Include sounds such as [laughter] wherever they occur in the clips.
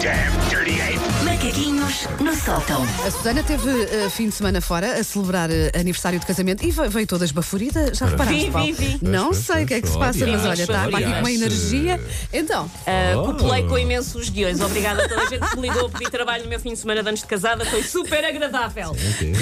damn. Macaquinhos no sótão. A Susana teve eh, fim de semana fora a celebrar eh, aniversário de casamento e ve- veio toda esbaforida. Já reparaste, Vi, Paulo? vi, vi. Não Pois, sei o que é que se pois, passa, mas olha, olha, está aqui com uma energia. Então, Uh, copulei com imensos guiões. Obrigada a toda a gente que me ligou a pedir trabalho no meu fim de semana de anos de casada. Foi super agradável.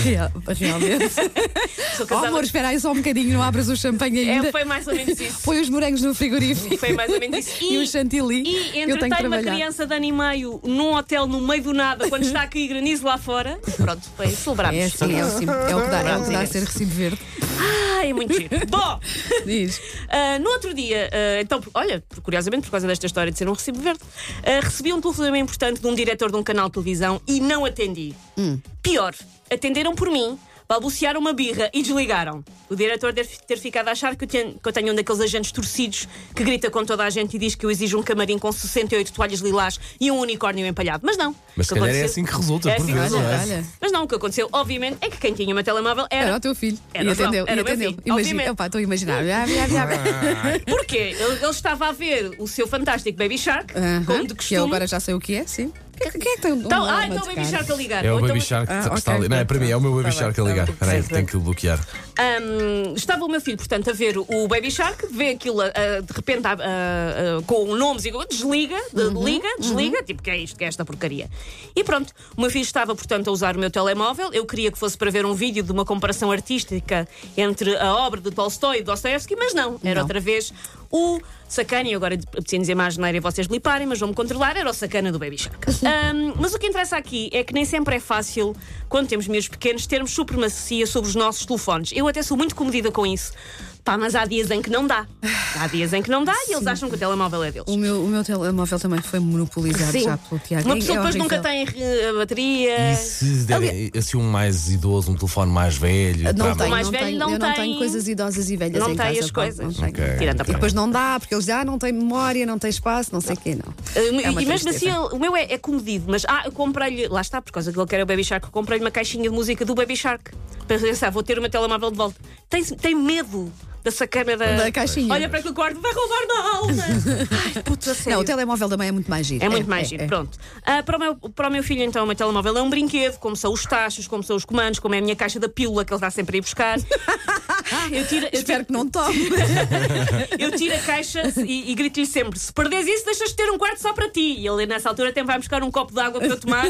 real- realmente. [laughs] Sou Oh, casada. amor, espera aí só um bocadinho, não abras o champanhe ainda. é, foi mais ou menos isso. Põe os morangos no frigorífico. Foi mais ou menos isso. [laughs] E o chantilly. E Eu tenho que uma trabalhar. criança de ano e meio num hotel no meio do nada, quando está aqui granizo lá fora. Pronto, foi, celebramos. É assim, é, assim, é o que dá, é o que dá a ser recibo verde. Ai, é muito giro. Bom, Diz. ah, no outro dia, ah, então, olha, curiosamente, por causa desta história de ser um recibo verde, ah, recebi um telefonema importante de um diretor de um canal de televisão e não atendi. Hum. Pior, atenderam por mim. Balbuciaram uma birra e desligaram. O diretor deve ter ficado a achar que eu, tenho, que eu tenho um daqueles agentes torcidos que grita com toda a gente e diz que eu exijo um camarim com 68 toalhas lilás e um unicórnio empalhado. Mas não. Mas O se que calhar é assim que resulta, É por assim que vezes, não é? Olha. Mas não, o que aconteceu, obviamente, é que quem tinha uma telemóvel era. Era o teu filho. Era e atendeu. era e o meu atendeu. filho, Imagina, obviamente. opá, estou a imaginar. Porquê? Ele, ele estava a ver o seu fantástico Baby Shark, Aham, como de Que eu costume. agora já sei o que é, sim. Quem é que tem um Então, ah, então o Baby? Shark a ligar. É o Ou então- Baby Shark Ah, que ok, está ali. Não, é para mim, é o meu Baby Tá Shark bem, a tá ligar. bem. Espera aí, Sim, tenho que o bloquear. Estava o meu filho, portanto, a ver o Baby Shark, vê aquilo ah, de repente ah, ah, com nomes e desliga, de- Uhum, liga, desliga, tipo, que é isto, que é esta porcaria. E pronto, o meu filho estava, portanto, a usar o meu telemóvel. Eu queria que fosse para ver um vídeo de uma comparação artística entre a obra de Tolstói e Dostoevsky, mas não, era Não. outra vez o sacana, e agora preciso dizer mais geneira e vocês bliparem, mas vão-me controlar, era o sacana do Baby Shark. Hum, mas o que interessa aqui é que nem sempre é fácil, quando temos miúdos pequenos, termos supremacia sobre os nossos telefones. Eu até sou muito comedida com isso. Pá, mas há dias em que não dá. Há dias em que não dá e eles acham que o telemóvel é deles. O meu, o meu telemóvel também foi monopolizado Sim. já pelo Tiago. Uma É pessoa depois horrível. nunca tem eh, a bateria. E se derem assim um mais idoso, um telefone mais velho? Não para a tenho, mais não velho tenho, não eu não tem- tenho coisas idosas e velhas não em tem casa. as coisas. Não tenho. Ok. Tirando a E depois não dá, porque eles dizem, ah, não tem memória, não tem espaço, não sei o quê, não. Uh, É uma e mesmo assim, tristeza. ele- o meu é, é comedido, mas ah, eu comprei-lhe, lá está, por causa que ele quer o Baby Shark, eu comprei-lhe uma caixinha de música do Baby Shark pensar, vou ter o meu telemóvel de volta. Tem, tem medo da sacana da, Da caixinha. Olha para aquele quarto, vai roubar na alma. [laughs] Ai, puta, sério. Não, o telemóvel também é muito mais giro. É muito mais giro, pronto. Ah, para, o meu, para o meu filho, então, o meu telemóvel é um brinquedo, como são os tachos, como são os comandos, como é a minha caixa da pílula que ele está sempre a ir buscar. [laughs] eu tiro, eu Espero tiro, que não tome. [laughs] eu tiro a caixa e, e grito-lhe sempre: se perdes isso, deixas de ter um quarto só para ti. E ele, nessa altura, até vai buscar um copo de água para eu tomar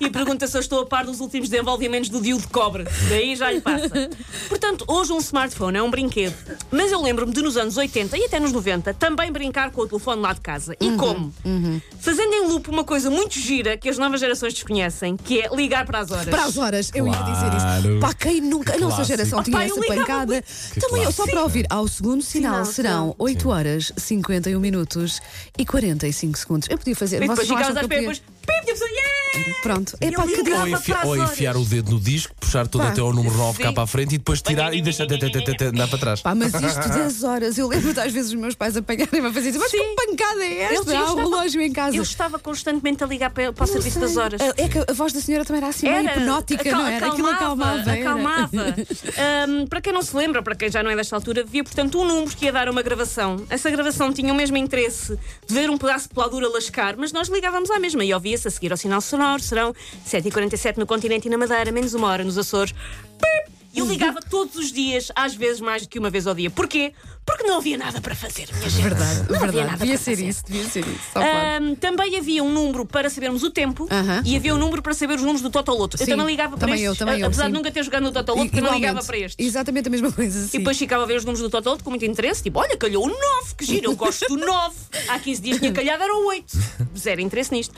e pergunta se eu estou a par dos últimos desenvolvimentos do Dio de cobre. Daí já lhe passa. Portanto, hoje um smartphone é um brinquedo. Mas eu lembro-me de nos anos 80 e até nos 90 também brincar com o telefone lá de casa. E como? Fazendo em loop uma coisa muito gira que as novas gerações desconhecem, que é ligar para as horas. Para as horas, eu ia dizer isso. Pá, quem nunca, a nossa Clássico. geração Oh, tinha essa pancada. Que Também eu só para ouvir. Ao segundo sinal, Sinal, serão serão. 8 horas, 51 minutos e 45 segundos. Eu podia fazer. E depois Vocês não ficavas acham que eu espera, podia? depois. Pip, e a pessoa, yeah! Pronto. É pá, que Ou, enfi- ou enfiar o dedo no disco, puxar todo Pá. até ao número 9 cá para a frente e depois tirar e deixar até, até, até, até, andar para trás. Pá, mas [laughs] isto das horas, eu lembro às vezes os meus pais apanharem-me a fazer isso. Mas que Sim. pancada é esta? Ele- ele Há um relógio em casa. Eu estava constantemente a ligar para, para o Não serviço sei. das horas. É que a voz da senhora também era assim meio hipnótica, acal- não era? Aquilo acalmava. era. acalmava. [laughs] Ahm, para quem não se lembra, para quem já não é desta altura, havia portanto um número que ia dar uma gravação. Essa gravação tinha o mesmo interesse de ver um pedaço de peladura lascar, mas nós ligávamos à mesma e ouvia-se a seguir ao sinal sonoro. Serão 7h47 no continente e na Madeira, menos uma hora nos Açores. Eu ligava todos os dias, às vezes mais do que uma vez ao dia. Porquê? Porque não havia nada para fazer, minha gente. Verdade, não havia verdade. nada Devia para ser fazer. isso, devia ser isso. Ahm, também havia um número para sabermos o tempo Aham. e havia um número para saber os números do Totoloto. Eu também ligava para também estes, eu, também eu, apesar de nunca ter jogado no Totoloto, porque eu não ligava para estes. Exatamente a mesma coisa. Sim. E depois ficava a ver os números do Totoloto com muito interesse, tipo, olha, calhou o 9, que giro, eu gosto do 9. Há 15 dias tinha calhado, era o 8. Zero interesse nisto.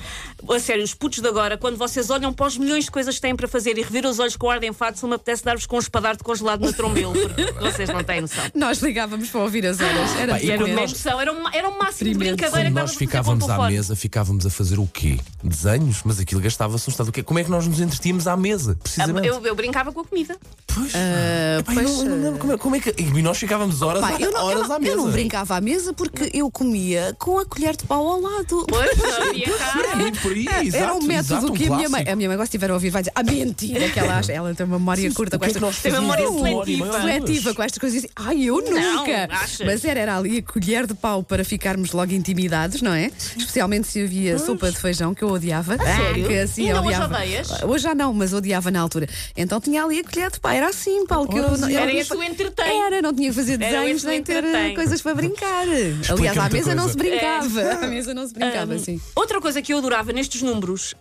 A sério, os putos de agora, quando vocês olham para os milhões de coisas que têm para fazer e reviram os olhos com ar de enfado, se me apetece dar-vos com um espadarte congelado na trombelo, porque vocês não têm noção. Nós ligávamos para ouvir as horas. Era Pá, e Era quando uma nós- emoção, era, uma, era um máximo de brincadeira Quando que nós para fazer com o ficávamos à telefone. mesa, ficávamos a fazer o quê? Desenhos? Mas aquilo gastava-se um estado. O quê? Como é que nós nos entretínhamos à mesa? Precisamente. Eu, eu brincava com a comida. Pois. Ah, Epá, eu não- eu não lembro como, é, como é que. E nós ficávamos horas, Pá, eu, não, eu, horas não, à mesa. eu não brincava à mesa porque eu comia com a colher de pau ao lado. Pois, não havia É cá. por aí, Era exato, um método exato, um que a minha mãe, clássico. a minha mãe, quando estiver a ouvir, vai dizer: Ah, mentira, que ela acha. Ela tem uma memória curta com que é que estas nós Tem memória seletiva. Horas. seletiva com estas coisas. e diz, Ai, eu nunca. Era, achas? mas era, era ali a colher de pau para ficarmos logo intimidados, não é? Especialmente se havia sopa de feijão, que eu odiava. sério? Que assim, Ainda hoje odiava. odeias? Hoje já não, mas odiava na altura. Então tinha ali a colher de pau. Era assim, Paulo, que eu, eu não Era fa- o entretém. Era, não tinha que fazer Era desenhos nem ter entretém. eh, coisas para brincar. Aliás, à mesa não coisa. se brincava. À mesa não se brincava, Hum, assim. Outra coisa que eu adorava nestes números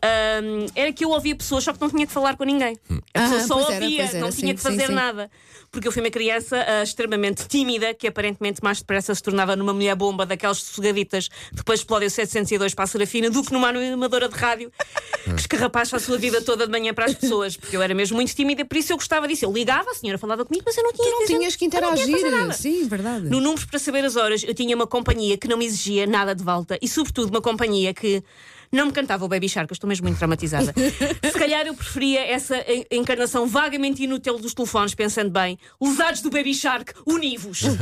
hum, era que eu ouvia pessoas, só que não tinha que falar com ninguém. A pessoa Ah, só pois era, ouvia, pois era, não tinha sim, que fazer sim. nada. Porque eu fui uma criança ah, extremamente tímida, que aparentemente mais depressa se tornava numa mulher bomba daquelas sossegaditas, depois explode o 702 para a Serafina, do que numa animadora de rádio que escarrapacha a sua vida toda de manhã para as pessoas. Porque eu era mesmo muito tímida, por isso eu gostava disso. Eu ligava, a senhora falava comigo, mas eu não tinha Tu não fazer- tinhas que que interagir. Sim, verdade. No Números para Saber as Horas, eu tinha uma companhia que não me exigia nada de volta e, sobretudo, uma companhia que não me cantava o Baby Shark. Eu estou mesmo muito traumatizada. [laughs] Se calhar eu preferia essa en- encarnação vagamente inútil dos telefones, pensando bem. Lesados do Baby Shark, univos. [laughs]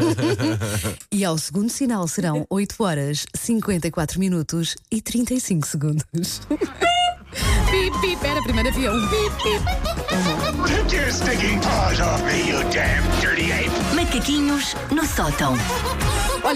E ao segundo sinal serão 8 horas, 54 minutos e 35 segundos. [laughs] Pip, pip, era a primeira. Um pip, pip. Macaquinhos no sótão.